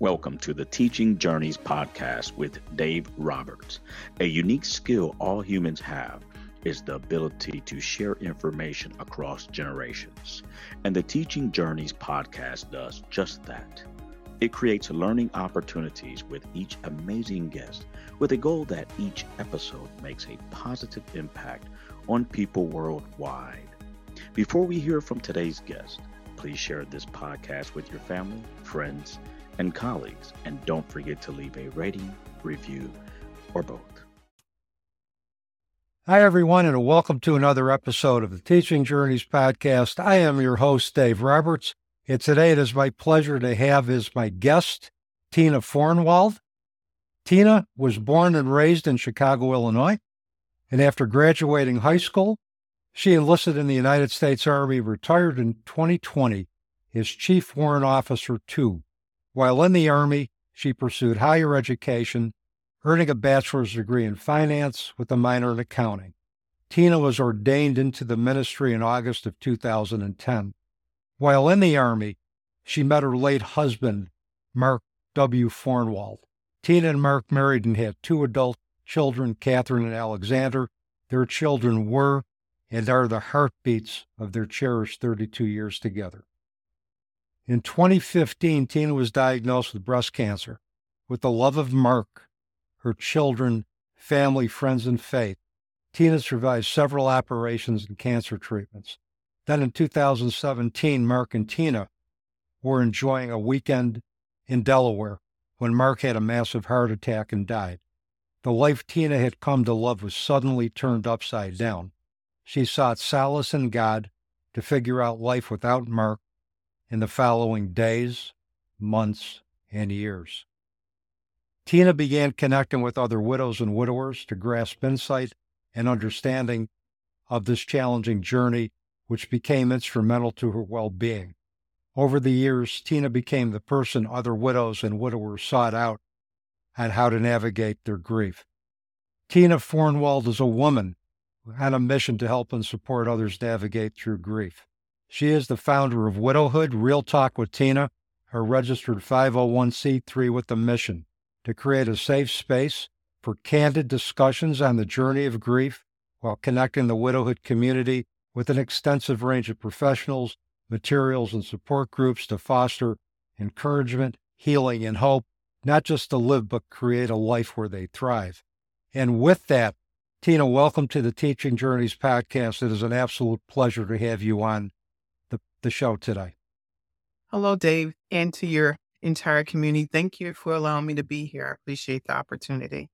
Welcome to the Teaching Journeys podcast with Dave Roberts. A unique skill all humans have is the ability to share information across generations. And the Teaching Journeys podcast does just that. It creates learning opportunities with each amazing guest with a goal that each episode makes a positive impact on people worldwide. Before we hear from today's guest, please share this podcast with your family, friends, and colleagues. And don't forget to leave a rating, review, or both. Hi, everyone, and welcome to another episode of the Teaching Journeys podcast. I am your host, Dave Roberts, and today it is my pleasure to have as my guest Tina Fornwald. Tina was born and raised in Chicago, Illinois, and after graduating high school, she enlisted in the United States Army, retired in 2020 as Chief Warrant Officer 2. While in the Army, she pursued higher education earning a bachelor's degree in finance with a minor in accounting. Tina was ordained into the ministry in August of 2010. While in the Army, she met her late husband, Mark W. Fornwald. Tina and Mark married and had two adult children, Catherine and Alexander. Their children were and are the heartbeats of their cherished 32 years together. In 2015, Tina was diagnosed with breast cancer. With the love of Mark, her children, family, friends, and faith. Tina survived several operations and cancer treatments. Then in 2017, Mark and Tina were enjoying a weekend in Delaware when Mark had a massive heart attack and died. The life Tina had come to love was suddenly turned upside down. She sought solace in God to figure out life without Mark in the following days, months, and years. Tina began connecting with other widows and widowers to grasp insight and understanding of this challenging journey, which became instrumental to her well being. Over the years, Tina became the person other widows and widowers sought out on how to navigate their grief. Tina Fornwald is a woman who had a mission to help and support others navigate through grief. She is the founder of Widowhood Real Talk with Tina, a registered 501c3 with a mission to create a safe space for candid discussions on the journey of grief while connecting the widowhood community with an extensive range of professionals, materials, and support groups to foster encouragement, healing, and hope, not just to live, but create a life where they thrive. And with that, Tina, welcome to the Teaching Journeys podcast. It is an absolute pleasure to have you on the, show today. Hello, Dave, and to your entire community. Thank you for allowing me to be here. I appreciate the opportunity.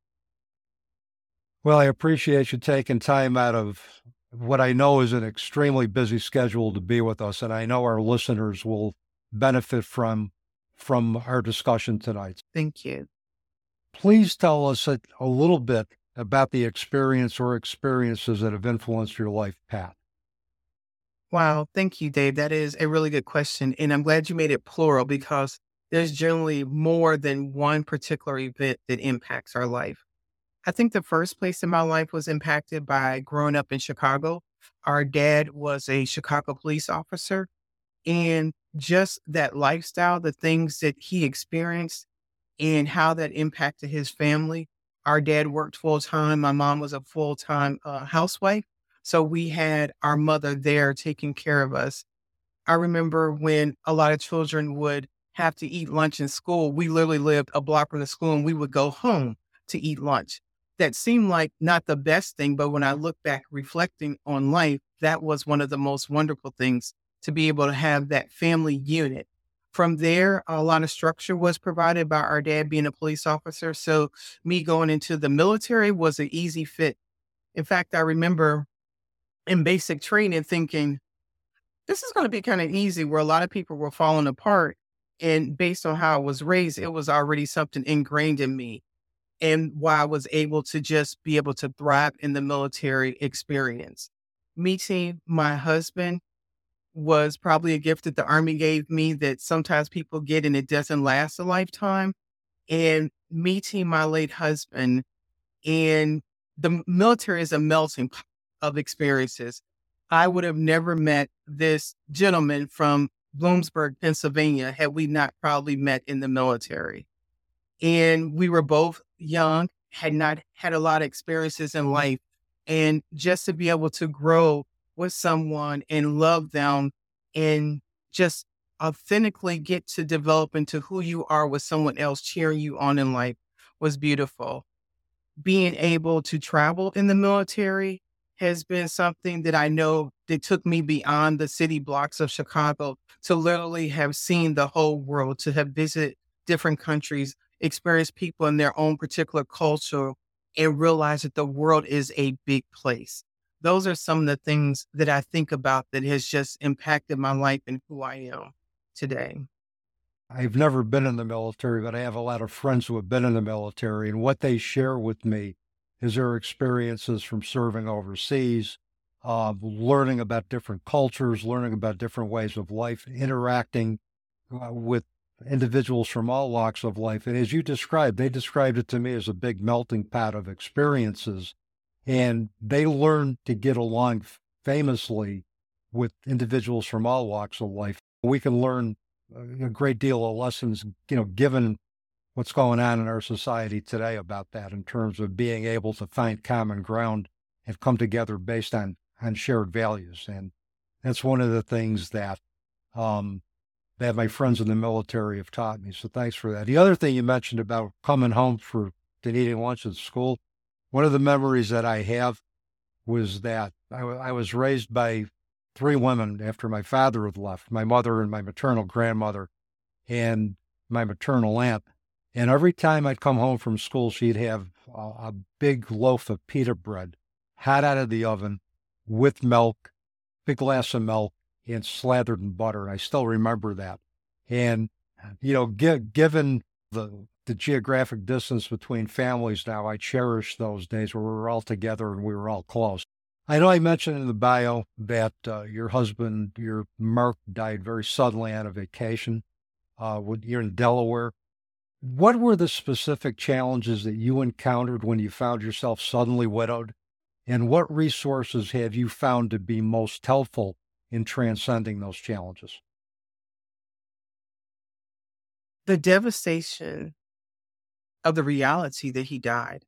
Well, I appreciate you taking time out of what I know is an extremely busy schedule to be with us, and I know our listeners will benefit from from our discussion tonight. Thank you. Please tell us a, a little bit about the experience or experiences that have influenced your life path. Wow, thank you, Dave. That is a really good question. And I'm glad you made it plural because there's generally more than one particular event that impacts our life. I think the first place in my life was impacted by growing up in Chicago. Our dad was a Chicago police officer, and just that lifestyle, the things that he experienced, and how that impacted his family. Our dad worked full time. My mom was a full time uh, housewife. So we had our mother there taking care of us. I remember when a lot of children would have to eat lunch in school, we literally lived a block from the school and we would go home to eat lunch. That seemed like not the best thing, but when I look back reflecting on life, that was one of the most wonderful things to be able to have that family unit. From there, a lot of structure was provided by our dad being a police officer. So, me going into the military was an easy fit. In fact, I remember in basic training thinking, this is going to be kind of easy, where a lot of people were falling apart. And based on how I was raised, it was already something ingrained in me. And why I was able to just be able to thrive in the military experience. Meeting my husband was probably a gift that the Army gave me that sometimes people get and it doesn't last a lifetime. And meeting my late husband and the military is a melting pot of experiences. I would have never met this gentleman from Bloomsburg, Pennsylvania, had we not probably met in the military. And we were both young, had not had a lot of experiences in life. And just to be able to grow with someone and love them and just authentically get to develop into who you are with someone else cheering you on in life was beautiful. Being able to travel in the military has been something that I know that took me beyond the city blocks of Chicago to literally have seen the whole world, to have visited different countries, experienced people in their own particular culture, and realize that the world is a big place. Those are some of the things that I think about that has just impacted my life and who I am today. I've never been in the military, but I have a lot of friends who have been in the military, and what they share with me is their experiences from serving overseas, uh, learning about different cultures, learning about different ways of life, interacting uh, with individuals from all walks of life. And as you described, they described it to me as a big melting pot of experiences. And they learn to get along famously with individuals from all walks of life. We can learn a great deal of lessons, you know, given what's going on in our society today about that in terms of being able to find common ground and come together based on on shared values. And that's one of the things that um, that my friends in the military have taught me. So thanks for that. The other thing you mentioned about coming home for and eating lunch at school, one of the memories that I have was that I, I was raised by three women after my father had left, my mother and my maternal grandmother and my maternal aunt. And every time I'd come home from school, she'd have a, a big loaf of pita bread, hot out of the oven, with milk, a big glass of milk, and slathered in butter. I still remember that. And, you know, gi- given the, the geographic distance between families now, I cherish those days where we were all together and we were all close. I know I mentioned in the bio that uh, your husband, your Mark, died very suddenly on a vacation. Uh, you're in Delaware. What were the specific challenges that you encountered when you found yourself suddenly widowed? And what resources have you found to be most helpful in transcending those challenges? The devastation of the reality that he died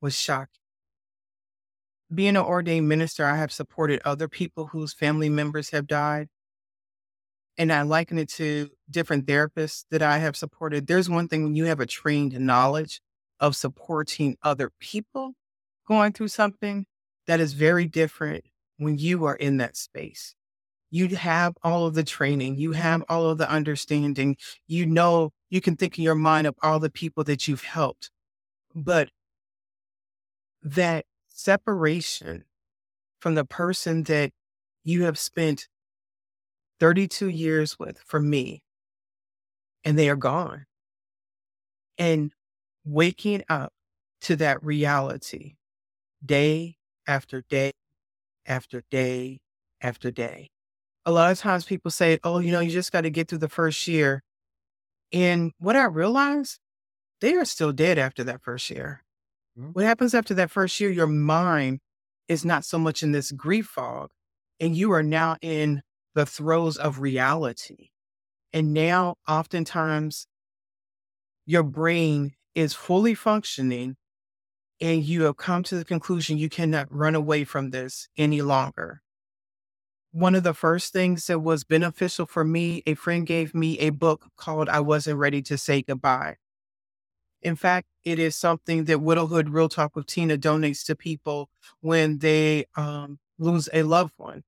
was shocking. Being an ordained minister, I have supported other people whose family members have died and I liken it to different therapists that I have supported. There's one thing when you have a trained knowledge of supporting other people going through something that is very different when you are in that space. You have all of the training, you have all of the understanding, you know, you can think in your mind of all the people that you've helped. But that separation from the person that you have spent 32 years with for me, and they are gone. And waking up to that reality day after day after day after day. A lot of times people say, oh, you know, you just got to get through the first year. And what I realized, they are still dead after that first year. Mm-hmm. What happens after that first year, your mind is not so much in this grief fog, and you are now in the throes of reality. And now, oftentimes, your brain is fully functioning, and you have come to the conclusion you cannot run away from this any longer. One of the first things that was beneficial for me, a friend gave me a book called I Wasn't Ready to Say Goodbye. In fact, it is something that Widowhood Real Talk with Tina donates to people when they um, lose a loved one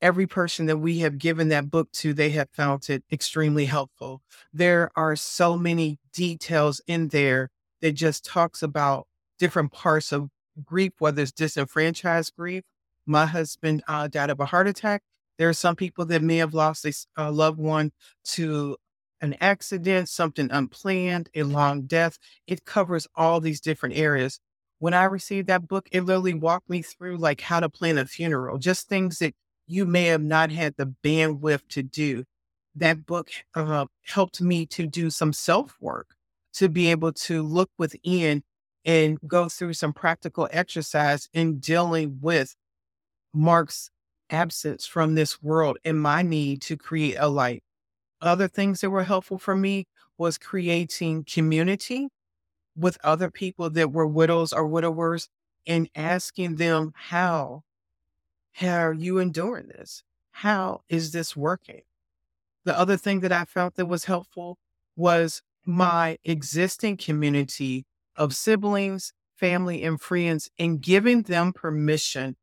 every person that we have given that book to, they have found it extremely helpful. There are so many details in there that just talks about different parts of grief, whether it's disenfranchised grief. My husband uh, died of a heart attack. There are some people that may have lost a, a loved one to an accident, something unplanned, a long death. It covers all these different areas. When I received that book, it literally walked me through like how to plan a funeral, just things that you may have not had the bandwidth to do. That book uh, helped me to do some self work to be able to look within and go through some practical exercise in dealing with Mark's absence from this world and my need to create a light. Other things that were helpful for me was creating community with other people that were widows or widowers and asking them how how are you enduring this? How is this working? The other thing that i felt that was helpful was my existing community of siblings family and friends and giving them permission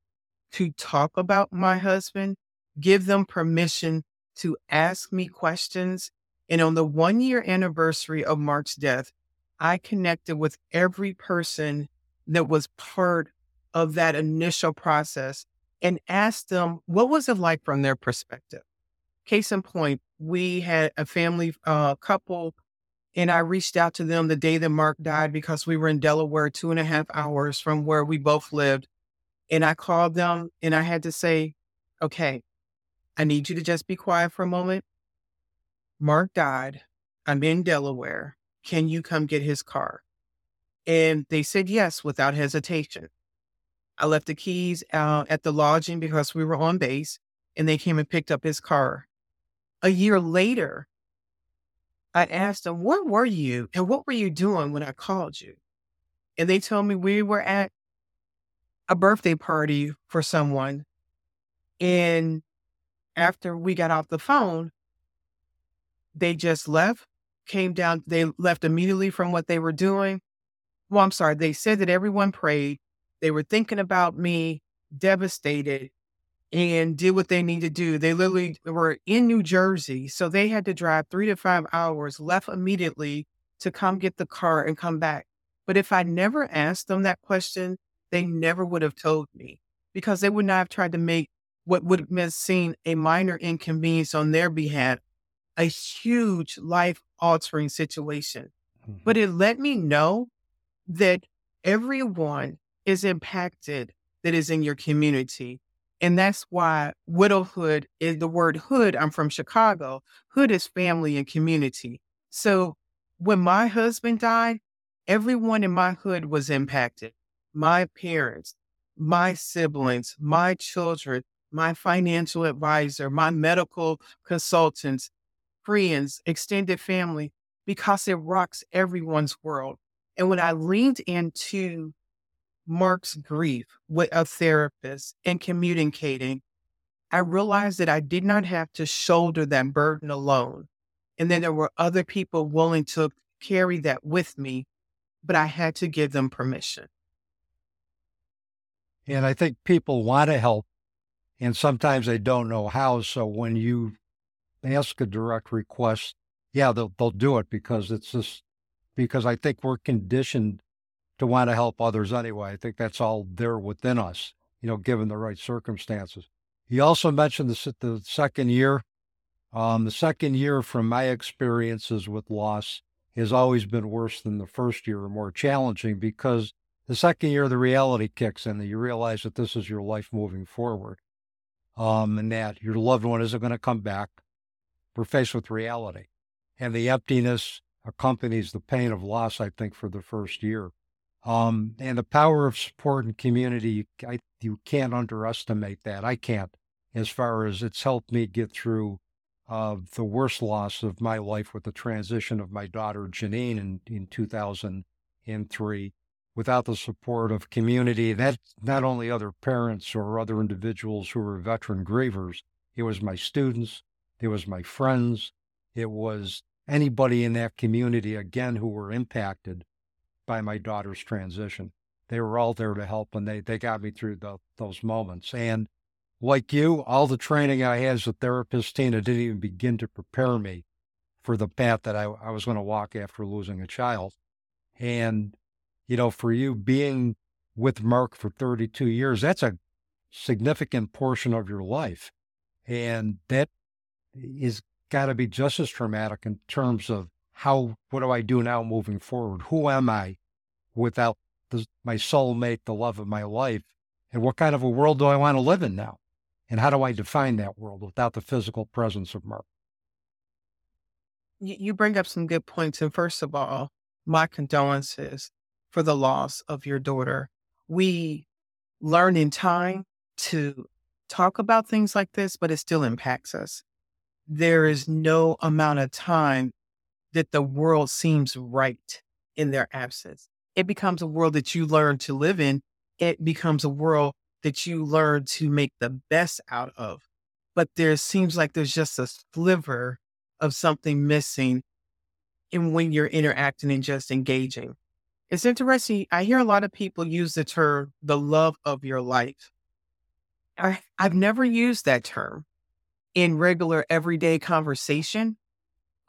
to talk about my husband give them permission to ask me questions and on the one year anniversary of mark's death I connected with every person that was part of that initial process and asked them what was it like from their perspective. Case in point, we had a family uh, couple, and I reached out to them the day that Mark died because we were in Delaware, two and a half hours from where we both lived. And I called them and I had to say, okay, I need you to just be quiet for a moment. Mark died. I'm in Delaware. Can you come get his car? And they said yes without hesitation. I left the keys out at the lodging because we were on base, and they came and picked up his car. A year later, I asked them, Where were you and what were you doing when I called you? And they told me we were at a birthday party for someone. And after we got off the phone, they just left came down, they left immediately from what they were doing. Well, I'm sorry, they said that everyone prayed. They were thinking about me, devastated, and did what they need to do. They literally were in New Jersey, so they had to drive three to five hours, left immediately to come get the car and come back. But if I never asked them that question, they never would have told me because they would not have tried to make what would have been seen a minor inconvenience on their behalf a huge life altering situation. Mm-hmm. But it let me know that everyone is impacted that is in your community. And that's why widowhood is the word hood. I'm from Chicago. Hood is family and community. So when my husband died, everyone in my hood was impacted. My parents, my siblings, my children, my financial advisor, my medical consultants, friends, extended family, because it rocks everyone's world. And when I leaned into Mark's grief with a therapist and communicating, I realized that I did not have to shoulder that burden alone. And then there were other people willing to carry that with me, but I had to give them permission. And I think people want to help, and sometimes they don't know how. So when you ask a direct request, yeah, they'll they'll do it because it's just because I think we're conditioned to want to help others anyway. I think that's all there within us, you know, given the right circumstances. He also mentioned the, the second year. Um, the second year, from my experiences with loss, has always been worse than the first year or more challenging because the second year, the reality kicks in that you realize that this is your life moving forward um, and that your loved one isn't going to come back we're faced with reality. And the emptiness accompanies the pain of loss, I think, for the first year. Um, and the power of support and community, I, you can't underestimate that. I can't, as far as it's helped me get through uh, the worst loss of my life with the transition of my daughter Janine in, in 2003. Without the support of community, that not only other parents or other individuals who were veteran grievers, it was my students, it was my friends. It was anybody in that community, again, who were impacted by my daughter's transition. They were all there to help and they, they got me through the, those moments. And like you, all the training I had as a therapist, Tina, didn't even begin to prepare me for the path that I, I was going to walk after losing a child. And, you know, for you being with Mark for 32 years, that's a significant portion of your life. And that is got to be just as traumatic in terms of how what do I do now moving forward? Who am I without the, my soulmate, the love of my life, and what kind of a world do I want to live in now? And how do I define that world without the physical presence of Mark? You bring up some good points. And first of all, my condolences for the loss of your daughter. We learn in time to talk about things like this, but it still impacts us. There is no amount of time that the world seems right in their absence. It becomes a world that you learn to live in. It becomes a world that you learn to make the best out of. But there seems like there's just a sliver of something missing in when you're interacting and just engaging. It's interesting. I hear a lot of people use the term the love of your life. I, I've never used that term in regular everyday conversation.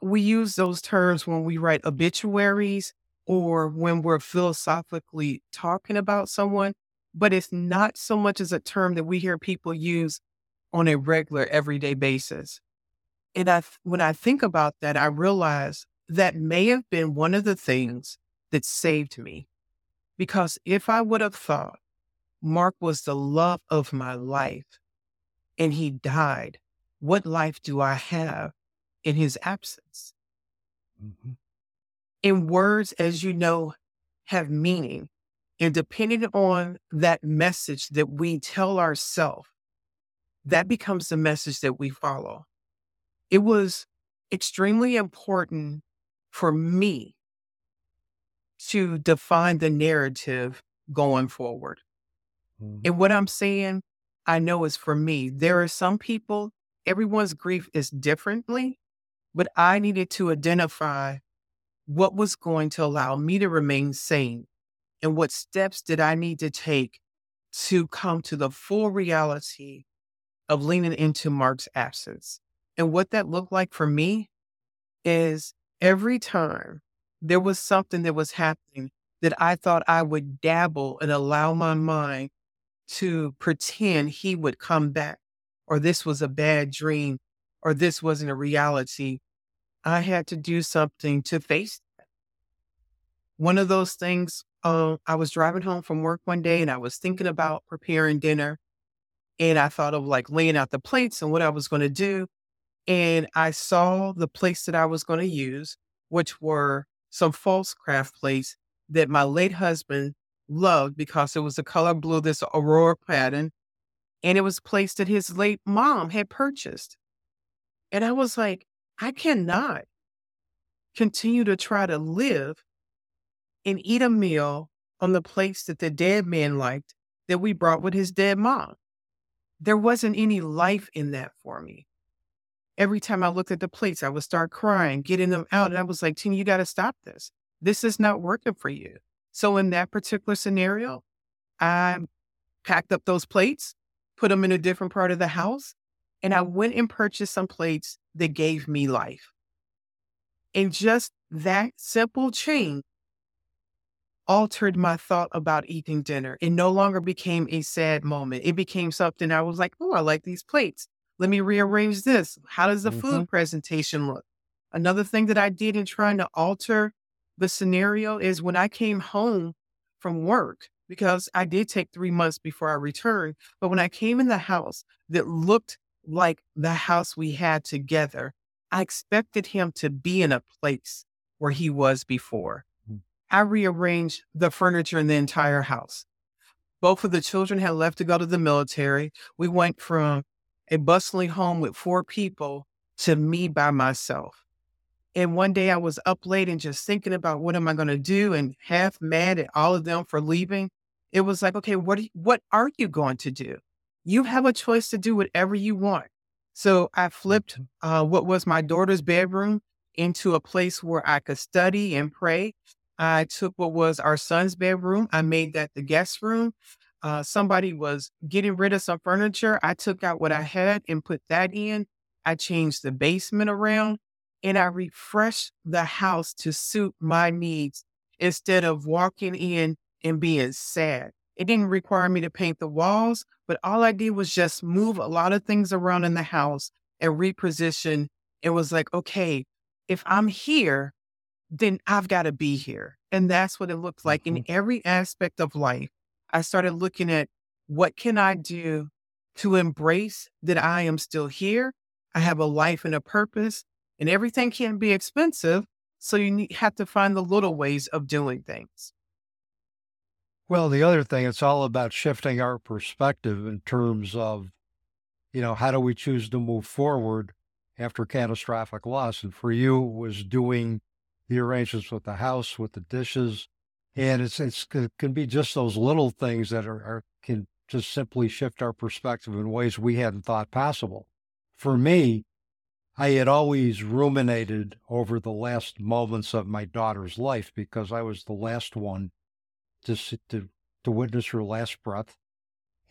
We use those terms when we write obituaries or when we're philosophically talking about someone, but it's not so much as a term that we hear people use on a regular everyday basis. And I, when I think about that, I realize that may have been one of the things that saved me. Because if I would have thought Mark was the love of my life and he died, what life do I have in his absence? Mm-hmm. And words, as you know, have meaning. And depending on that message that we tell ourselves, that becomes the message that we follow. It was extremely important for me to define the narrative going forward. Mm-hmm. And what I'm saying, I know is for me. There are some people, everyone's grief is differently, but I needed to identify what was going to allow me to remain sane and what steps did I need to take to come to the full reality of leaning into Mark's absence. And what that looked like for me is every time there was something that was happening that I thought I would dabble and allow my mind to pretend he would come back, or this was a bad dream, or this wasn't a reality. I had to do something to face that. One of those things, uh, I was driving home from work one day and I was thinking about preparing dinner. And I thought of like laying out the plates and what I was going to do. And I saw the plates that I was going to use, which were some Pfaltzgraff plates that my late husband loved because it was the color blue, this aurora pattern, and it was placed that his late mom had purchased. And I was like, I cannot continue to try to live and eat a meal on the plates that the dead man liked that we brought with his dead mom. There wasn't any life in that for me. Every time I looked at the plates, I would start crying, getting them out. And I was like, Tina, you got to stop this. This is not working for you. So in that particular scenario, I packed up those plates, put them in a different part of the house, and I went and purchased some plates that gave me life. And just that simple change altered my thought about eating dinner. It no longer became a sad moment. It became something I was like, oh, I like these plates. Let me rearrange this. How does the mm-hmm. food presentation look? Another thing that I did in trying to alter the scenario is when I came home from work, because I did take three months before I returned, but when I came in the house that looked like the house we had together, I expected him to be in a place where he was before. Hmm. I rearranged the furniture in the entire house. Both of the children had left to go to the military. We went from a bustling home with four people to me by myself. And one day I was up late and just thinking about what am I going to do and half mad at all of them for leaving. It was like, okay, what, you, what are you going to do? You have a choice to do whatever you want. So I flipped mm-hmm. uh, what was my daughter's bedroom into a place where I could study and pray. I took what was our son's bedroom. I made that the guest room. Uh, somebody was getting rid of some furniture. I took out what I had and put that in. I changed the basement around and I refreshed the house to suit my needs instead of walking in and being sad. It didn't require me to paint the walls, but all I did was just move a lot of things around in the house and reposition. It was like, okay, if I'm here, then I've got to be here. And that's what it looked like mm-hmm. in every aspect of life. I started looking at what can I do to embrace that I am still here. I have a life and a purpose and everything can be expensive. So you have to find the little ways of doing things. Well, the other thing, it's all about shifting our perspective in terms of you know, how do we choose to move forward after catastrophic loss? And for you, was doing the arrangements with the house, with the dishes. And it's, it's, it can be just those little things that are, are can just simply shift our perspective in ways we hadn't thought possible. For me, I had always ruminated over the last moments of my daughter's life because I was the last one to, to, to witness her last breath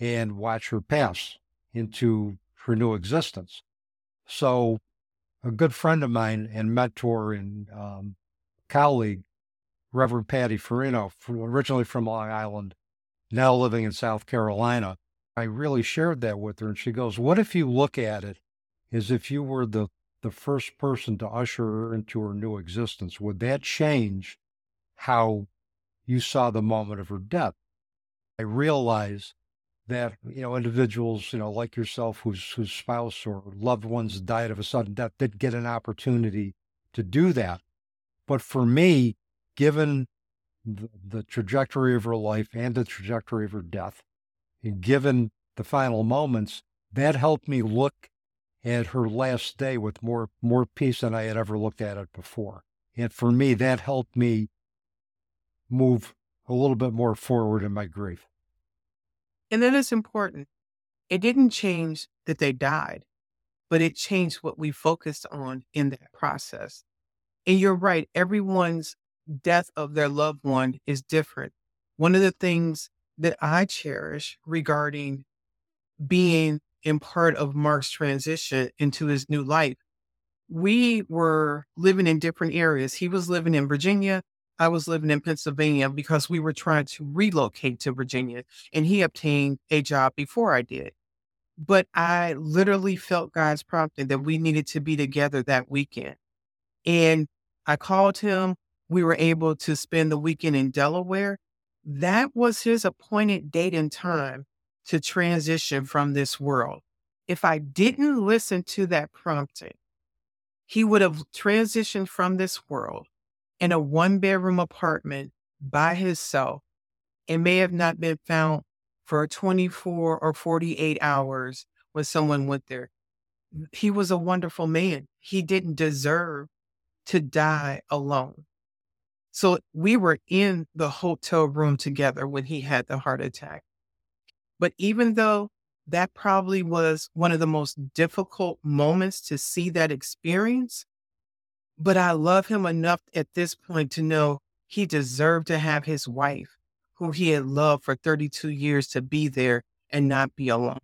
and watch her pass into her new existence. So, a good friend of mine and mentor and um, colleague, Reverend Patty Farino, originally from Long Island, now living in South Carolina, I really shared that with her. And she goes, What if you look at it as if you were the, the first person to usher her into her new existence? Would that change how you saw the moment of her death? I realize that you know individuals you know like yourself whose whose spouse or loved ones died of a sudden death did get an opportunity to do that but for me given the, the trajectory of her life and the trajectory of her death and given the final moments that helped me look at her last day with more more peace than I had ever looked at it before and for me that helped me move a little bit more forward in my grief and then it's important. It didn't change that they died, but it changed what we focused on in that process. And you're right, everyone's death of their loved one is different. One of the things that I cherish regarding being in part of Mark's transition into his new life, we were living in different areas. He was living in Virginia. I was living in Pennsylvania because we were trying to relocate to Virginia and he obtained a job before I did. But I literally felt God's prompting that we needed to be together that weekend. And I called him. We were able to spend the weekend in Delaware. That was his appointed date and time to transition from this world. If I didn't listen to that prompting, he would have transitioned from this world in a one bedroom apartment by himself and may have not been found for 24 or 48 hours when someone went there. He was a wonderful man. He didn't deserve to die alone. So we were in the hotel room together when he had the heart attack. But even though that probably was one of the most difficult moments to see that experience, but I love him enough at this point to know he deserved to have his wife, who he had loved for 32 years, to be there and not be alone.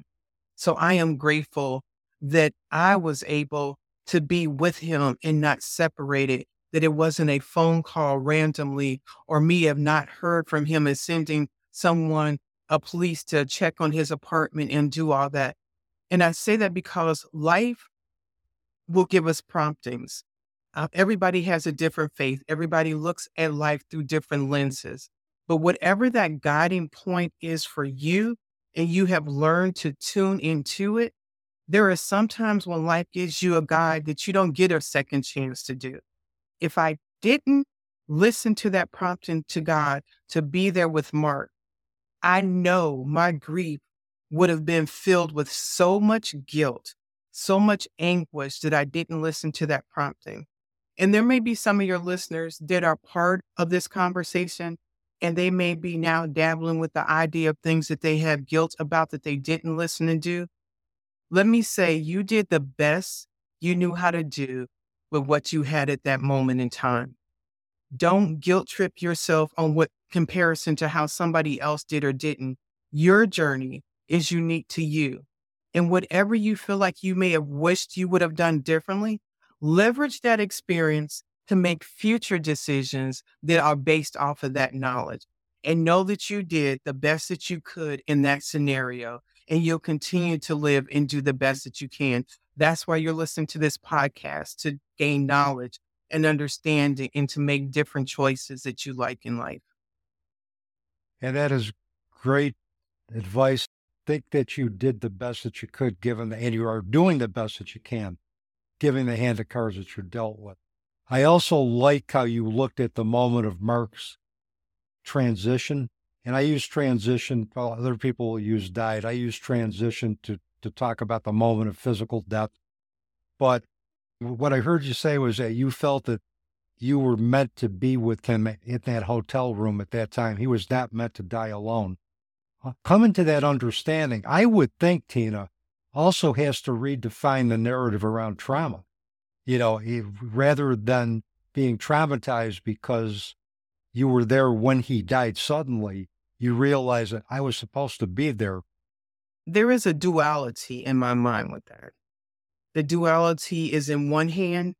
So I am grateful that I was able to be with him and not separated, that it wasn't a phone call randomly or me have not heard from him and sending someone, a police to check on his apartment and do all that. And I say that because life will give us promptings. Uh, everybody has a different faith. Everybody looks at life through different lenses. But whatever that guiding point is for you, and you have learned to tune into it, there are sometimes when life gives you a guide that you don't get a second chance to do. If I didn't listen to that prompting to God to be there with Mark, I know my grief would have been filled with so much guilt, so much anguish that I didn't listen to that prompting. And there may be some of your listeners that are part of this conversation, and they may be now dabbling with the idea of things that they have guilt about that they didn't listen and do. Let me say, you did the best you knew how to do with what you had at that moment in time. Don't guilt trip yourself on what comparison to how somebody else did or didn't. Your journey is unique to you. And whatever you feel like you may have wished you would have done differently, leverage that experience to make future decisions that are based off of that knowledge and know that you did the best that you could in that scenario and you'll continue to live and do the best that you can. That's why you're listening to this podcast to gain knowledge and understanding and to make different choices that you like in life. And that is great advice. Think that you did the best that you could given the, and you are doing the best that you can giving the hand of cards that you're dealt with. I also like how you looked at the moment of Mark's transition. And I use transition, well, other people use diet. I use transition to to talk about the moment of physical death. But what I heard you say was that you felt that you were meant to be with him in that hotel room at that time. He was not meant to die alone. Uh, coming to that understanding, I would think Tina also has to redefine the narrative around trauma. You know, rather than being traumatized because you were there when he died suddenly, you realize that I was supposed to be there. There is a duality in my mind with that. The duality is in one hand,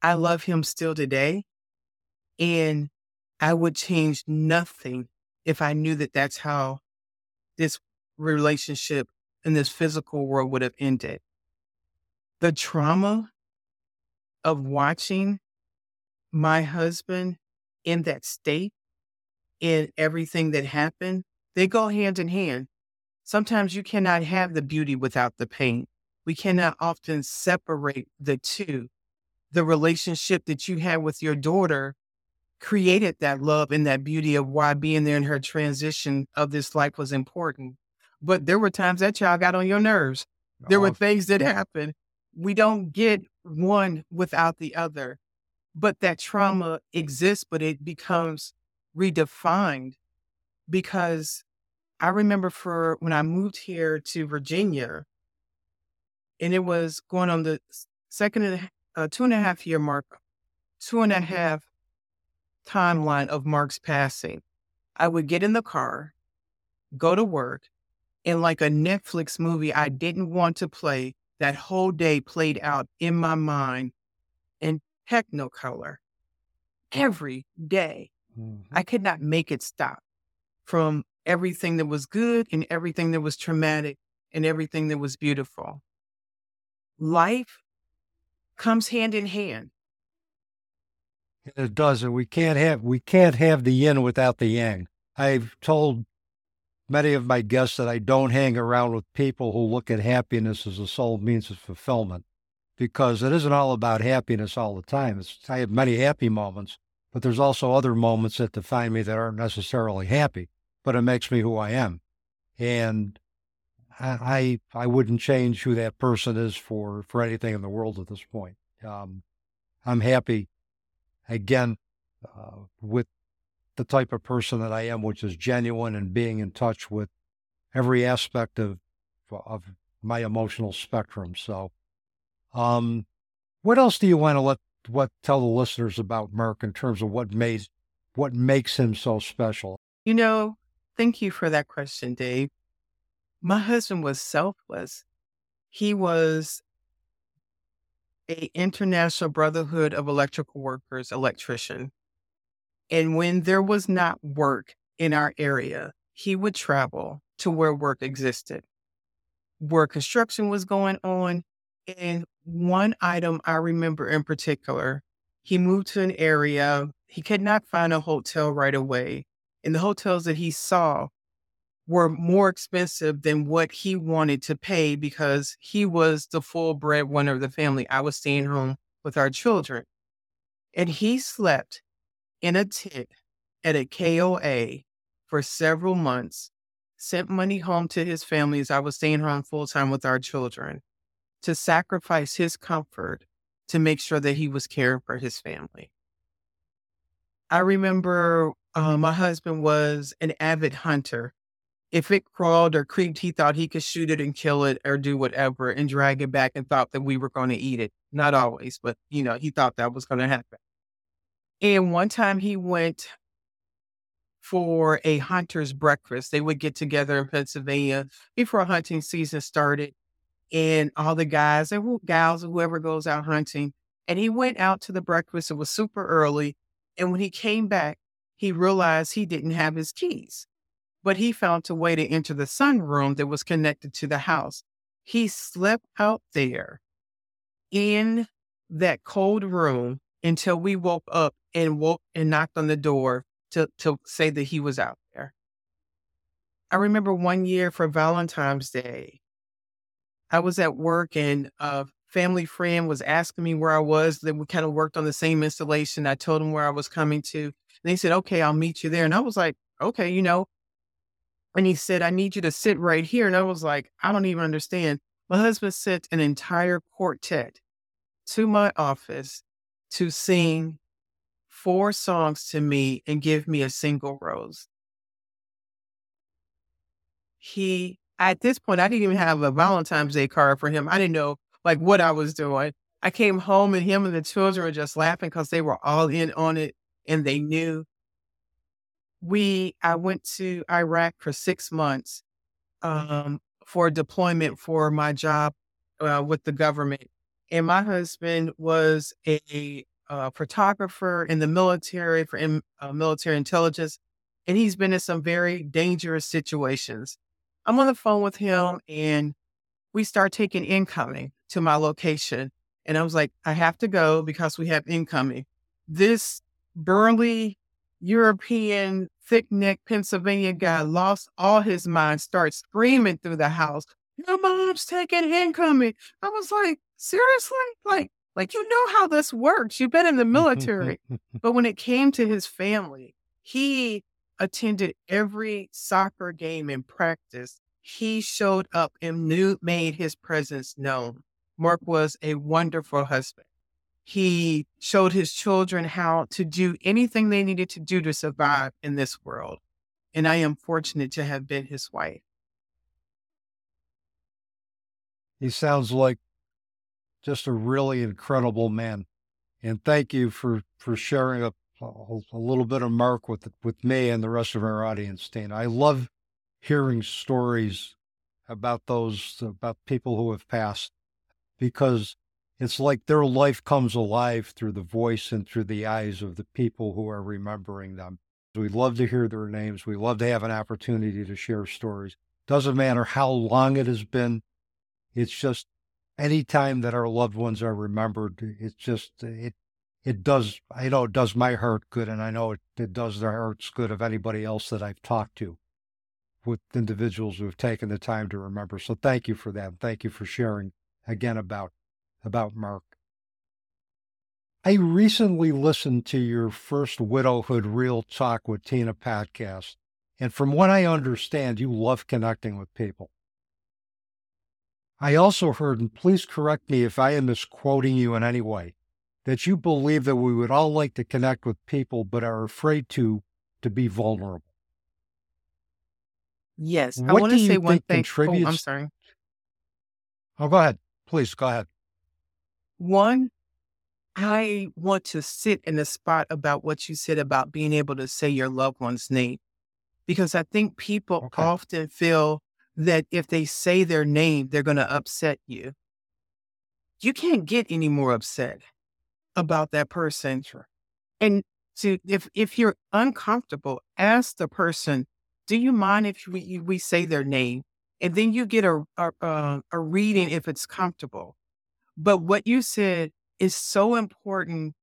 I love him still today. And I would change nothing if I knew that that's how this relationship in this physical world would have ended. The trauma of watching my husband in that state and everything that happened, they go hand in hand. Sometimes you cannot have the beauty without the pain. We cannot often separate the two. The relationship that you had with your daughter created that love and that beauty of why being there in her transition of this life was important. But there were times that child got on your nerves. There were things that happened. We don't get one without the other. But that trauma exists, but it becomes redefined because I remember for when I moved here to Virginia, and it was going on the second and uh, two and a half year mark, two and a half timeline of Mark's passing. I would get in the car, go to work, and like a Netflix movie I didn't want to play, that whole day played out in my mind in technicolor every day. Mm-hmm. I could not make it stop from everything that was good and everything that was traumatic and everything that was beautiful. Life comes hand in hand. It does, and we can't have we can't have the yin without the yang. I've told many of my guests that I don't hang around with people who look at happiness as the sole means of fulfillment because it isn't all about happiness all the time. It's, I have many happy moments, but there's also other moments that define me that aren't necessarily happy, but it makes me who I am. And I, I, I wouldn't change who that person is for, for anything in the world at this point. Um, I'm happy again uh, with the type of person that I am, which is genuine and being in touch with every aspect of of my emotional spectrum. So, um, what else do you want to let what tell the listeners about Mark in terms of what made what makes him so special? You know, thank you for that question, Dave. My husband was selfless. He was a International Brotherhood of Electrical Workers electrician. And when there was not work in our area, he would travel to where work existed, where construction was going on. And one item I remember in particular, he moved to an area, he could not find a hotel right away. And the hotels that he saw were more expensive than what he wanted to pay because he was the full breadwinner of the family. I was staying home with our children. And he slept in a tent at a KOA for several months, sent money home to his family as I was staying home full time with our children to sacrifice his comfort to make sure that he was caring for his family. I remember uh, my husband was an avid hunter. If it crawled or creeped, he thought he could shoot it and kill it or do whatever and drag it back and thought that we were going to eat it. Not always, but you know, he thought that was going to happen. And one time he went for a hunter's breakfast. They would get together in Pennsylvania before hunting season started, and all the guys and gals or whoever goes out hunting. And he went out to the breakfast. It was super early. And when he came back, he realized he didn't have his keys, but he found a way to enter the sunroom that was connected to the house. He slept out there in that cold room until we woke up and woke and knocked on the door to, to say that he was out there. I remember one year for Valentine's Day, I was at work and a family friend was asking me where I was. That we kind of worked on the same installation. I told him where I was coming to. And they said, okay, I'll meet you there. And I was like, okay, you know. And he said, I need you to sit right here. And I was like, I don't even understand. My husband sent an entire quartet to my office to sing four songs to me and give me a single rose. He, at this point, I didn't even have a Valentine's Day card for him. I didn't know like what I was doing. I came home and him and the children were just laughing because they were all in on it and they knew. We, I went to Iraq for six months um, for deployment for my job uh, with the government. And my husband was a, uh, photographer in the military for in, uh, military intelligence, and he's been in some very dangerous situations. I'm on the phone with him, and we start taking incoming to my location. And I was like, I have to go because we have incoming. This burly European thick neck Pennsylvania guy lost all his mind, starts screaming through the house, Your mom's taking incoming. I was like, seriously? Like, like you know how this works. You've been in the military. but when it came to his family, he attended every soccer game and practice. He showed up and knew made his presence known. Mark was a wonderful husband. He showed his children how to do anything they needed to do to survive in this world. And I am fortunate to have been his wife. He sounds like just a really incredible man. And thank you for, for sharing a, a, a little bit of Mark with, with me and the rest of our audience, Tina. I love hearing stories about those, about people who have passed because it's like their life comes alive through the voice and through the eyes of the people who are remembering them. We love to hear their names. We love to have an opportunity to share stories. Doesn't matter how long it has been. It's just any time that our loved ones are remembered, it's just it it does I know it does my heart good and I know it, it does the hearts good of anybody else that I've talked to with individuals who have taken the time to remember. So thank you for that. Thank you for sharing again about about Mark. I recently listened to your first Widowhood Real Talk with Tina podcast, and from what I understand, you love connecting with people. I also heard, and please correct me if I am misquoting you in any way, that you believe that we would all like to connect with people but are afraid to to be vulnerable. Yes, what I want to say one thing. Contributes... Oh, I'm sorry. Oh, go ahead. Please go ahead. One, I want to sit in the spot about what you said about being able to say your loved one's name, because I think people okay. often feel that if they say their name, they're going to upset you. You can't get any more upset about that person. And to if if you're uncomfortable, ask the person, "Do you mind if we we say their name?" And then you get a a, uh, a reading if it's comfortable. But what you said is so important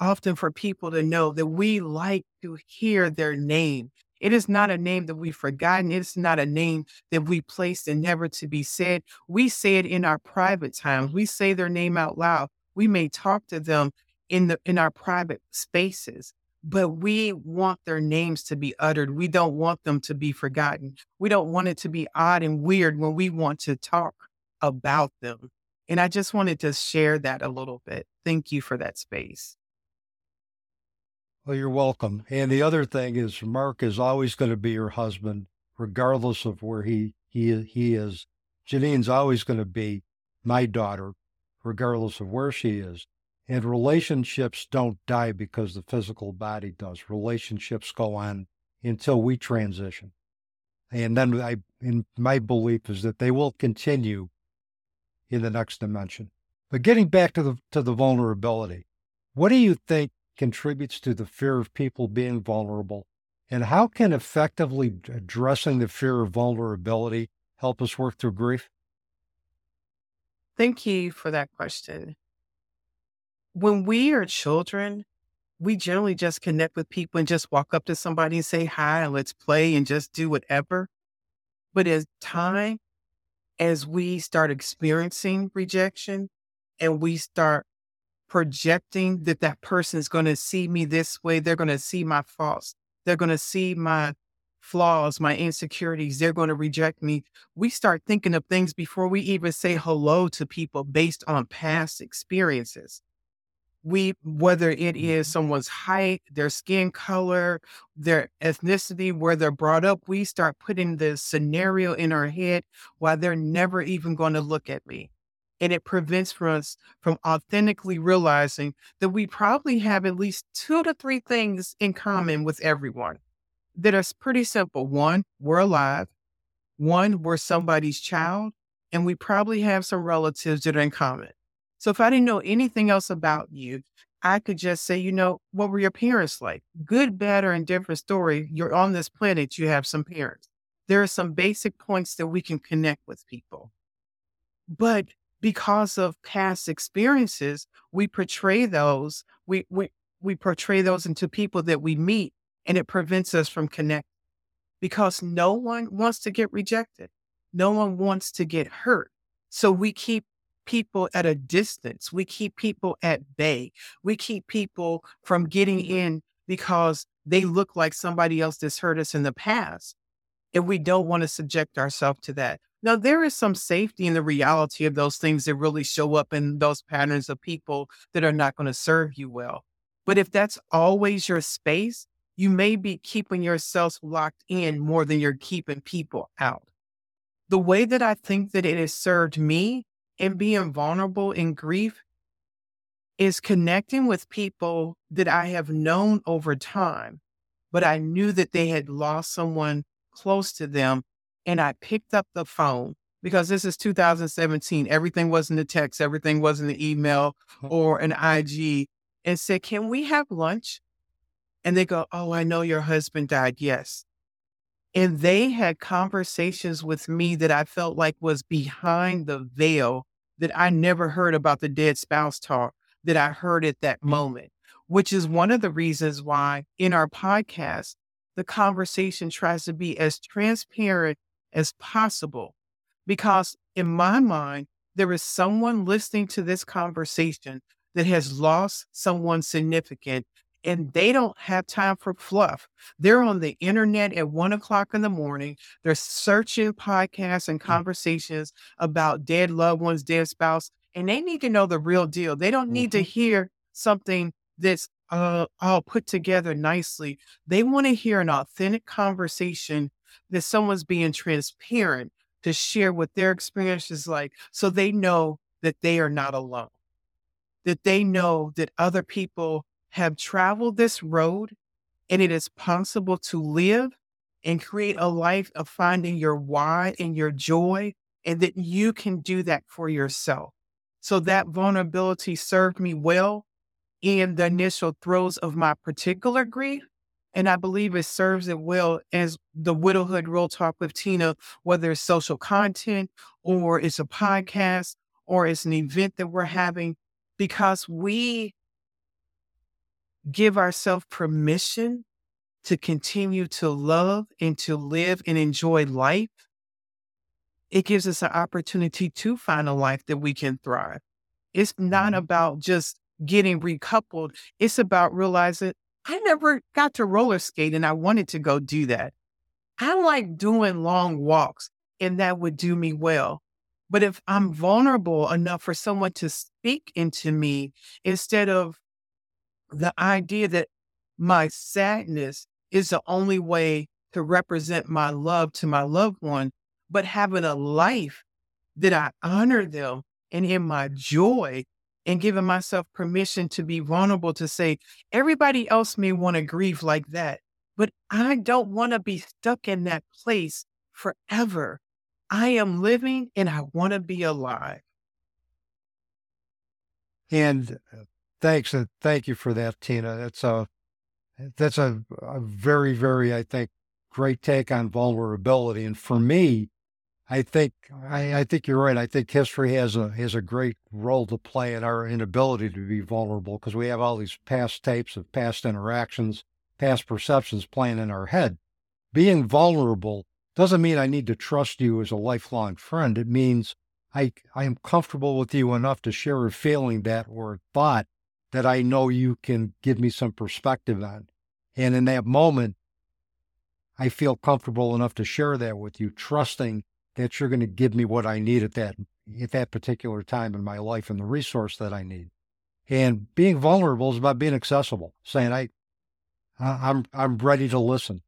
often for people to know that we like to hear their name. It is not a name that we've forgotten. It's not a name that we placed and never to be said. We say it in our private times. We say their name out loud. We may talk to them in the in our private spaces, but we want their names to be uttered. We don't want them to be forgotten. We don't want it to be odd and weird when we want to talk about them. And I just wanted to share that a little bit. Thank you for that space. Well, you're welcome. And the other thing is, Mark is always going to be your husband, regardless of where he he he is. Janine's always going to be my daughter, regardless of where she is. And relationships don't die because the physical body does. Relationships go on until we transition. And then I, in my belief is that they will continue in the next dimension. But getting back to the to the vulnerability, what do you think contributes to the fear of people being vulnerable? And how can effectively addressing the fear of vulnerability help us work through grief? Thank you for that question. When we are children, we generally just connect with people and just walk up to somebody and say hi and let's play and just do whatever. But as time as we start experiencing rejection and we start projecting that that person is going to see me this way, they're going to see my faults, they're going to see my flaws, my insecurities, they're going to reject me. We start thinking of things before we even say hello to people based on past experiences. We, whether it is Mm-hmm. someone's height, their skin color, their ethnicity, where they're brought up, we start putting the scenario in our head why they're never even going to look at me. And it prevents from us from authentically realizing that we probably have at least two to three things in common with everyone that are pretty simple. One, we're alive. One, we're somebody's child. And we probably have some relatives that are in common. So if I didn't know anything else about you, I could just say, you know, what were your parents like? Good, bad, or indifferent story. You're on this planet, you have some parents. There are some basic points that we can connect with people. But because of past experiences, we portray those, we, we, we portray those into people that we meet, and it prevents us from connecting because no one wants to get rejected. No one wants to get hurt. So we keep people at a distance. We keep people at bay. We keep people from getting mm-hmm. in because they look like somebody else that's hurt us in the past. And we don't want to subject ourselves to that. Now, there is some safety in the reality of those things that really show up in those patterns of people that are not going to serve you well. But if that's always your space, you may be keeping yourself locked in more than you're keeping people out. The way that I think that it has served me in being vulnerable in grief is connecting with people that I have known over time, but I knew that they had lost someone close to them. And I picked up the phone because this is 2017. Everything wasn't a text, everything wasn't an email or an IG, and said, Can we have lunch? And they go, Oh, I know your husband died. Yes. And they had conversations with me that I felt like was behind the veil that I never heard about the dead spouse talk that I heard at that moment, which is one of the reasons why in our podcast, the conversation tries to be as transparent as possible. Mm. Because in my mind, there is someone listening to this conversation that has lost someone significant and they don't have time for fluff. They're on the internet at one o'clock in the morning. They're searching podcasts and mm. conversations about dead loved ones, dead spouse, and they need to know the real deal. They don't need to mm-hmm. hear something that's uh, all put together nicely. They want to hear an authentic conversation that someone's being transparent to share what their experience is like so they know that they are not alone, that they know that other people have traveled this road and it is possible to live and create a life of finding your why and your joy, and that you can do that for yourself. So that vulnerability served me well in the initial throes of my particular grief. And I believe it serves it well as the widowhood real talk with Tina, whether it's social content or it's a podcast or it's an event that we're having, because we give ourselves permission to continue to love and to live and enjoy life, it gives us an opportunity to find a life that we can thrive. It's not mm-hmm. about just getting recoupled, it's about realizing I never got to roller skate and I wanted to go do that. I like doing long walks and that would do me well. But if I'm vulnerable enough for someone to speak into me instead of the idea that my sadness is the only way to represent my love to my loved one, but having a life that I honor them and in my joy and giving myself permission to be vulnerable to say, everybody else may want to grieve like that, but I don't want to be stuck in that place forever. I am living and I want to be alive. And uh, thanks, and thank you for that, Tina. That's a that's a, a very, very, I think, great take on vulnerability. And for me, I think I, I think you're right. I think history has a has a great role to play in our inability to be vulnerable because we have all these past tapes of past interactions, past perceptions playing in our head. Being vulnerable doesn't mean I need to trust you as a lifelong friend. It means I I am comfortable with you enough to share a feeling that or thought that I know you can give me some perspective on. And in that moment, I feel comfortable enough to share that with you, trusting that you're going to give me what I need at that at that particular time in my life and the resource that I need. And being vulnerable is about being accessible, saying I I'm I'm ready to listen.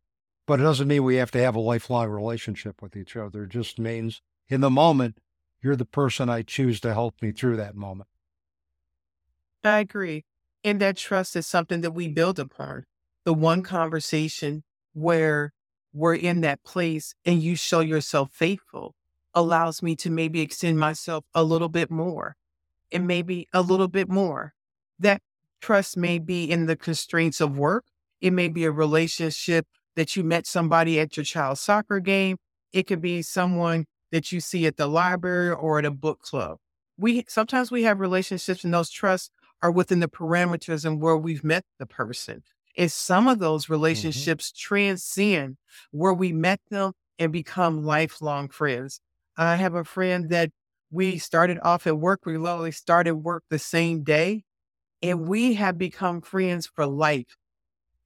But it doesn't mean we have to have a lifelong relationship with each other. It just means in the moment, you're the person I choose to help me through that moment. I agree. And that trust is something that we build upon. The one conversation where we're in that place and you show yourself faithful allows me to maybe extend myself a little bit more and maybe a little bit more. That trust may be in the constraints of work. It may be a relationship that you met somebody at your child's soccer game. It could be someone that you see at the library or at a book club. We sometimes we have relationships and those trusts are within the parameters and where we've met the person. And some of those mm-hmm. relationships mm-hmm. transcend where we met them and become lifelong friends. I have a friend that we started off at work. We literally started work the same day, and we have become friends for life.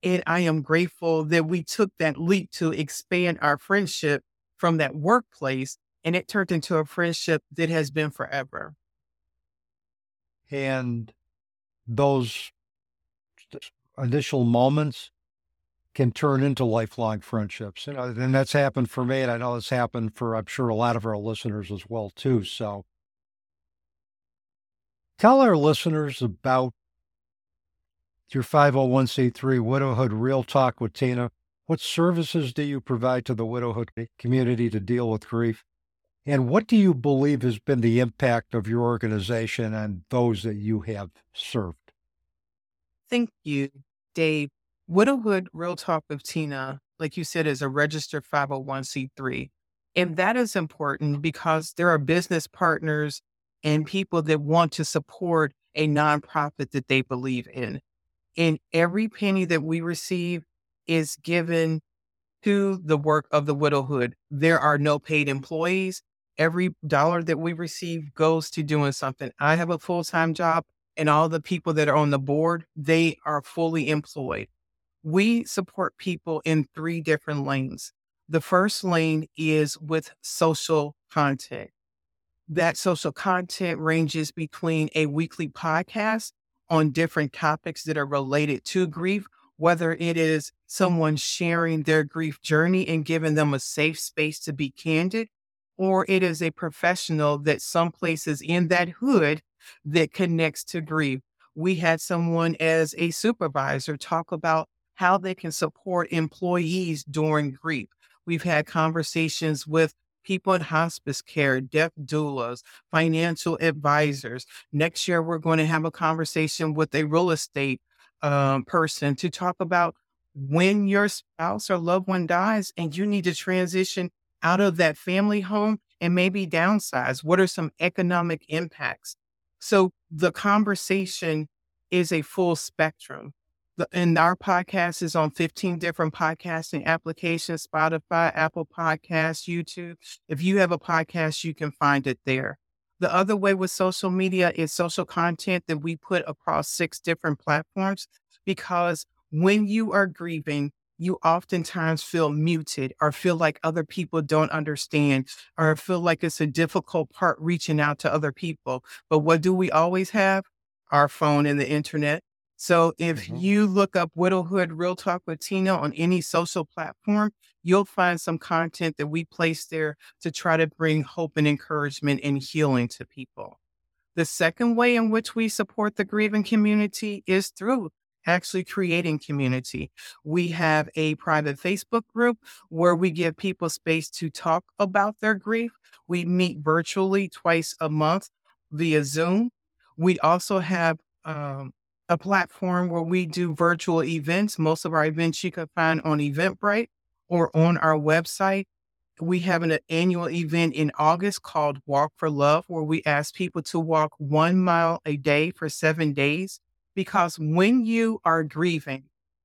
And I am grateful that we took that leap to expand our friendship from that workplace and it turned into a friendship that has been forever. And those initial moments can turn into lifelong friendships. You know, and that's happened for me, and I know it's happened for I'm sure a lot of our listeners as well too. So tell our listeners about your 501c3 Widowhood Real Talk with Tina. What services do you provide to the widowhood community to deal with grief? And what do you believe has been the impact of your organization and those that you have served? Thank you, Dave. Widowhood Real Talk with Tina, like you said, is a registered 501c3. And that is important because there are business partners and people that want to support a nonprofit that they believe in. And every penny that we receive is given to the work of the widowhood. There are no paid employees. Every dollar that we receive goes to doing something. I have a full time job, and all the people that are on the board, they are fully employed. We support people in three different lanes. The first lane is with social content. That social content ranges between a weekly podcast on different topics that are related to grief, whether it is someone sharing their grief journey and giving them a safe space to be candid, or it is a professional that some places in that hood that connects to grief. We had someone as a supervisor talk about how they can support employees during grief. We've had conversations with people in hospice care, death doulas, financial advisors. Next year, we're going to have a conversation with a real estate um, person to talk about when your spouse or loved one dies and you need to transition out of that family home and maybe downsize. What are some economic impacts? So the conversation is a full spectrum and our podcast is on 15 different podcasting applications Spotify, Apple Podcasts, YouTube. If you have a podcast, you can find it there. The other way with social media is social content that we put across six different platforms because when you are grieving, you oftentimes feel muted or feel like other people don't understand or feel like it's a difficult part reaching out to other people. But what do we always have? Our phone and the internet. So if mm-hmm. you look up Widowhood Real Talk with Tina on any social platform, you'll find some content that we place there to try to bring hope and encouragement and healing to people. The second way in which we support the grieving community is through actually creating community. We have a private Facebook group where we give people space to talk about their grief. We meet virtually twice a month via Zoom. We also have um, a platform where we do virtual events. Most of our events you can find on Eventbrite or on our website. We have an annual event in August called Walk for Love, where we ask people to walk one mile a day for seven days. Because when you are grieving,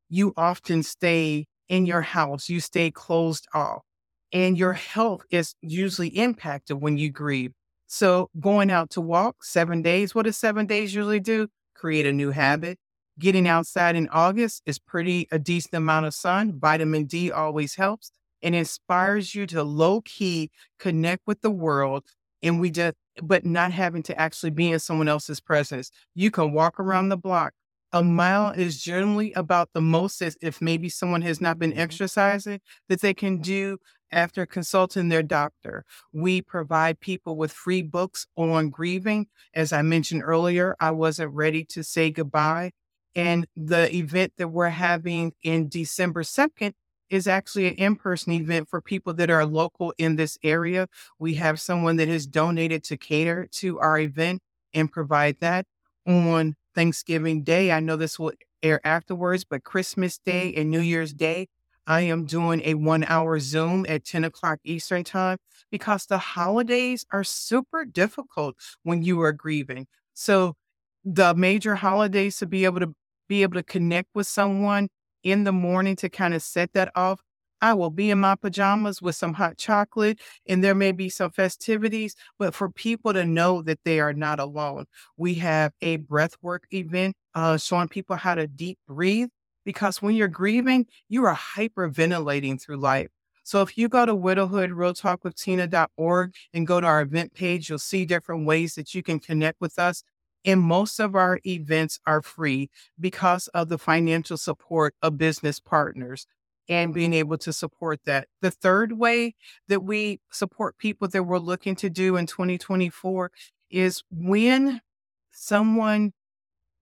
you often stay in your house, you stay closed off, and your health is usually impacted when you grieve. So, going out to walk seven days, what does seven days usually do? create a new habit. Getting outside in August is pretty a decent amount of sun. Vitamin D always helps and inspires you to low key connect with the world. And we just, but not having to actually be in someone else's presence. You can walk mm-hmm. around the block. A mile mm-hmm. is generally about the most if maybe someone has not been mm-hmm. exercising that they can do after consulting their doctor. We provide people with free books on grieving. As I mentioned earlier, I wasn't ready to say goodbye. And the event that we're having in December 2nd is actually an in person event for people that are local in this area. We have someone that has donated to cater to our event and provide that on Thanksgiving Day. I know this will air afterwards, but Christmas mm. Day and New Year's Day, I am doing a one hour Zoom at 10 o'clock Eastern Time because the holidays are super difficult when you are grieving. So, the major holidays to be able to be able to connect with someone in the morning to kind of set that off. I will be in my pajamas with some hot chocolate, and there may be some festivities, but for people to know that they are not alone, we have a breathwork event uh, showing people how to deep breathe. Because when you're grieving, you are hyperventilating through life. So if you go to widowhoodrealtalkwithtina.org and go to our event page, you'll see different ways that you can connect with us and most of our events are free because of the financial support of business partners and being mm-hmm. able to support that. The third way that we support people that we're looking to do in 2024 is when someone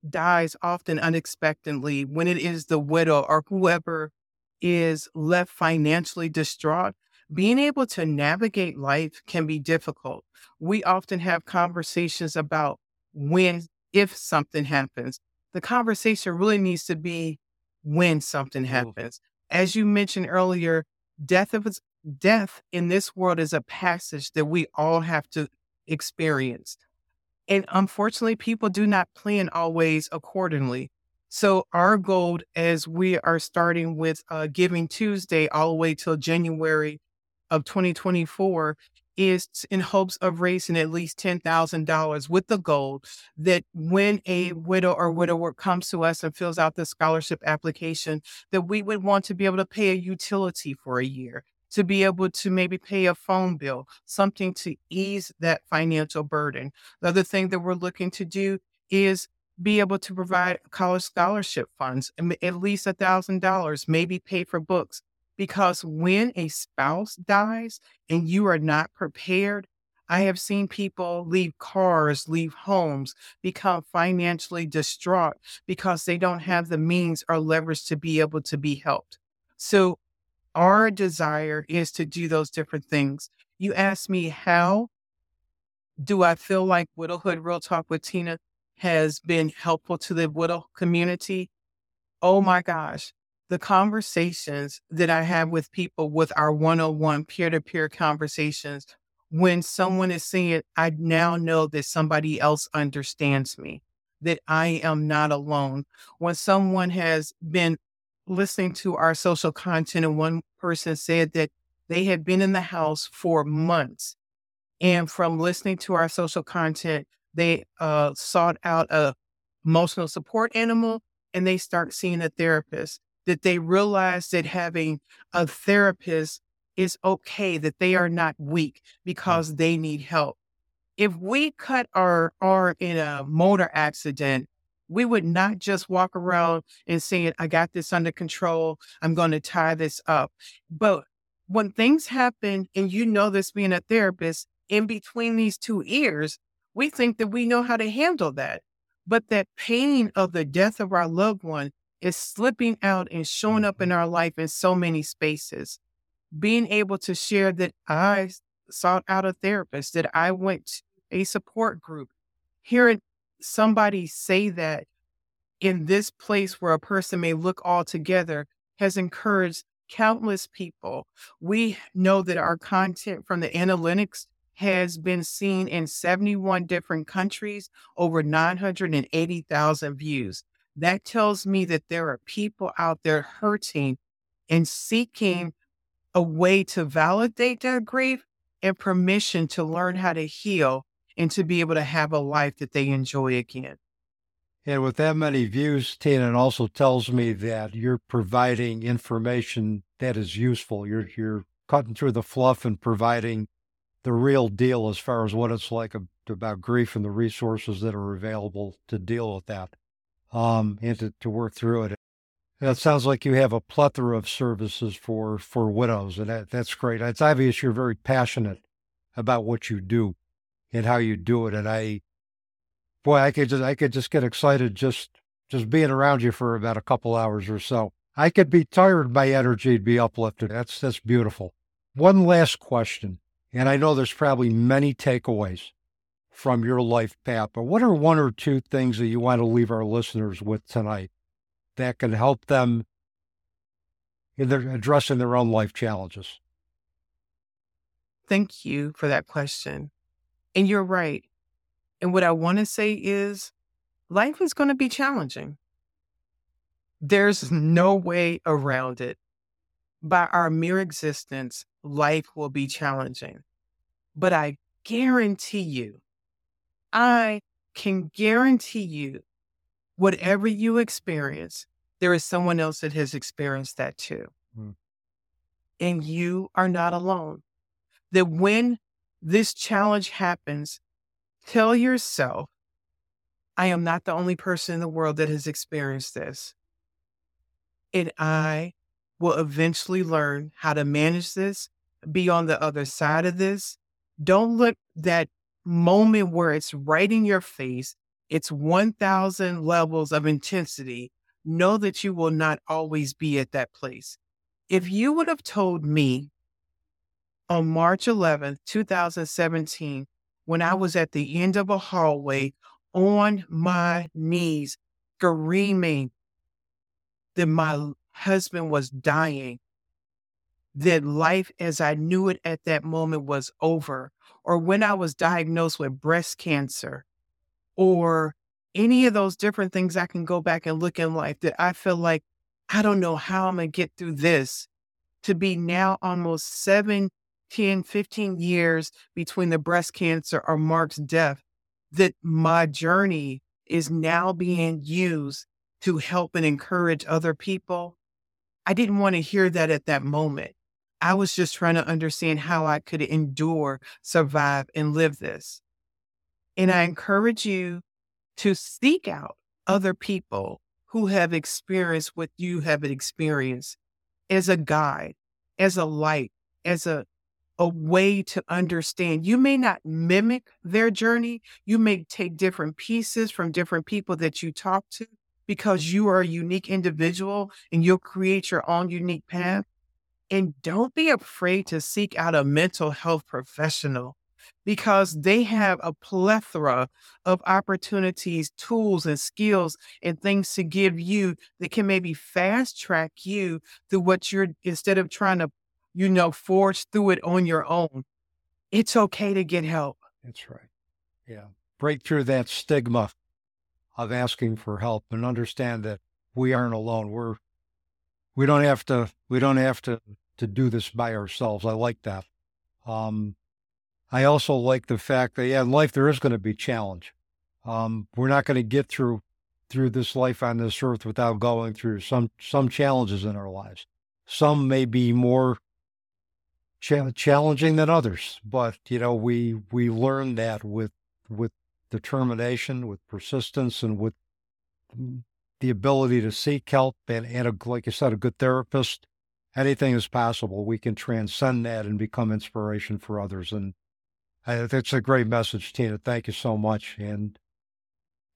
dies often unexpectedly, when it is the widow or whoever is left financially distraught, being able to navigate life can be difficult. We often have conversations about when, if something happens. The conversation really needs to be when something happens. As you mentioned earlier, death of death in this world is a passage that we all have to experience. And unfortunately, people do not plan always accordingly. So our goal as we are starting with uh, Giving Tuesday all the way till January of 2024 is in hopes of raising at least $10,000 with the goal that when a mm. widow or widower comes to us and fills out the scholarship application, that we would want to be able to pay a utility for a year, to be able to maybe pay a phone bill, something to ease that financial burden. The other thing that we're looking to do is be able to provide college scholarship funds, at least a $1,000, maybe pay for books because when a spouse dies and you are not prepared, I have seen people leave cars, leave homes, become financially distraught because they don't have the means or leverage to be able to be helped. So, our desire is to do those different things. You ask me, how do I feel like Widowhood Real Talk with Tina has been helpful to the widow community? Oh my gosh the conversations that I have with people with our one on one peer to peer conversations, when someone is saying, I now know that somebody else understands me, that I am not alone. When someone has been listening to our social content, and one person said that they had been in the house for months. And from listening to our social content, they uh, sought out a emotional support animal and they start seeing a therapist that they realize that having a therapist is okay, that they are not weak mm. because they need help. If we cut our arm in a motor accident, we would not just walk around and saying, I got this under control. I'm going to tie this up. But when things happen, and you know this being a therapist, in between these two ears, we think that we know how to handle that. But that pain of the death of our loved one is slipping out and showing up in mm-hmm. our life in so many spaces. Being able to share that I sought out a therapist, that I went to a support group, hearing somebody say that in this place where a person may look all together has encouraged countless people. We know that our content from the analytics has been seen in 71 different countries, over 980,000 views that tells me that there are people out there hurting and seeking mm-hmm. a way to validate their grief and permission to learn how to heal and to be able to have a life that they enjoy again. And with that many views, Tina, it also tells me that you're providing information that is useful. You're you're cutting through the fluff and providing the real deal as far as what it's like about grief and the resources that are available to deal with that um, and to, to work through it. That sounds like you have a plethora of services for for widows, and that, that's great. It's obvious you're very passionate about what you do and how you do it. And I, boy, I could just I could just get excited just just being around you for about a couple hours or so. I could be tired, my energy would be uplifted. That's that's beautiful. One last question, and I know there's probably many takeaways from your life path, but what are one or two things that you want to leave our listeners with tonight? that can help them in their addressing their own life challenges? Thank you for that question. And you're right. And what I want to say is life is going to be challenging. There's no way around it. By our mere existence, life will be challenging. But I guarantee you, I can guarantee you whatever you experience, there is someone else that has experienced that too. Mm. And you are not alone. That when this challenge happens, tell yourself, I am not the only person in the world that has experienced this. And I will eventually learn how to manage this, be on the other side of this. Don't let that moment where it's right in your face it's 1000 levels of intensity. Know that you will not always be at that place. If you would have told me on March 11th, 2017, when I was at the end of a hallway on my knees, screaming that my husband was dying, that life as I knew it at that moment was over, or when I was diagnosed with breast cancer, or any of those different things I can go back and look in life that I feel like I don't know how I'm going to get through this to be now almost seven, 10, 15 years between the breast cancer or Mark's death, that my journey is now being used to help and encourage other people. I didn't want to hear that at that moment. I was just trying to understand how I could endure, survive, and live this. And I encourage you to seek out other people who have experienced what you have experienced as a guide, as a light, as a, a way to understand. You may not mimic their journey. You may take different pieces from different people that you talk to because you are a unique individual and you'll create your own unique path. And don't be afraid to seek out a mental health professional because they have a plethora of opportunities, tools, and skills and things to give you that can maybe fast track you through what you're instead of trying to, you know, forge through it on your own. It's okay to get help. That's right. Yeah. Break through that stigma of asking for help and understand that we aren't alone. We're we don't have to we don't have to to do this by ourselves. I like that. Um, I also like the fact that yeah, in life there is going to be challenge. Um, we're not going to get through through this life on this earth without going through some some challenges in our lives. Some may be more cha- challenging than others, but you know we we learn that with with determination, with persistence, and with the ability to seek help and, and a, like you said, a good therapist. Anything is possible. We can transcend that and become inspiration for others. And uh, that's a great message, Tina. Thank you so much. And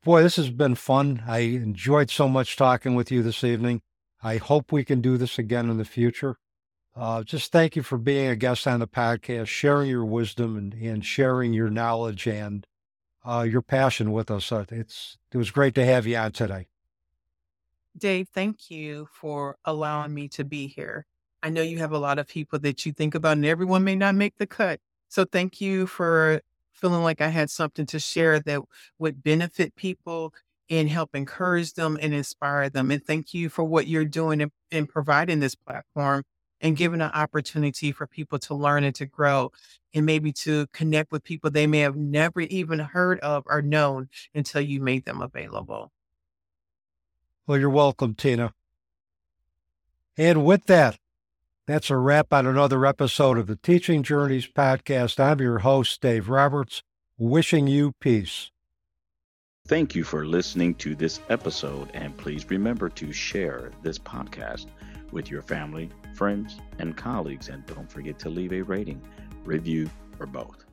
boy, this has been fun. I enjoyed so much talking with you this evening. I hope we can do this again in the future. Uh, just thank you for being a guest on the podcast, sharing your wisdom and, and sharing your knowledge and uh, your passion with us. Uh, it's it was great to have you on today. Dave, thank you for allowing me to be here. I know you have a lot of people that you think about, and everyone may not make the cut. So thank you for feeling like I had something to share that would benefit people and help encourage them and inspire them. And thank you for what you're doing in, in providing this platform and giving an opportunity for people to learn and to grow and maybe to connect with people they may have never even heard of or known until you made them available. Well, you're welcome, Tina. And with that, that's a wrap on another episode of the Teaching Journeys podcast. I'm your host, Dave Roberts, wishing you peace. Thank you for listening to this episode, and please remember to share this podcast with your family, friends, and colleagues. And don't forget to leave a rating, review, or both.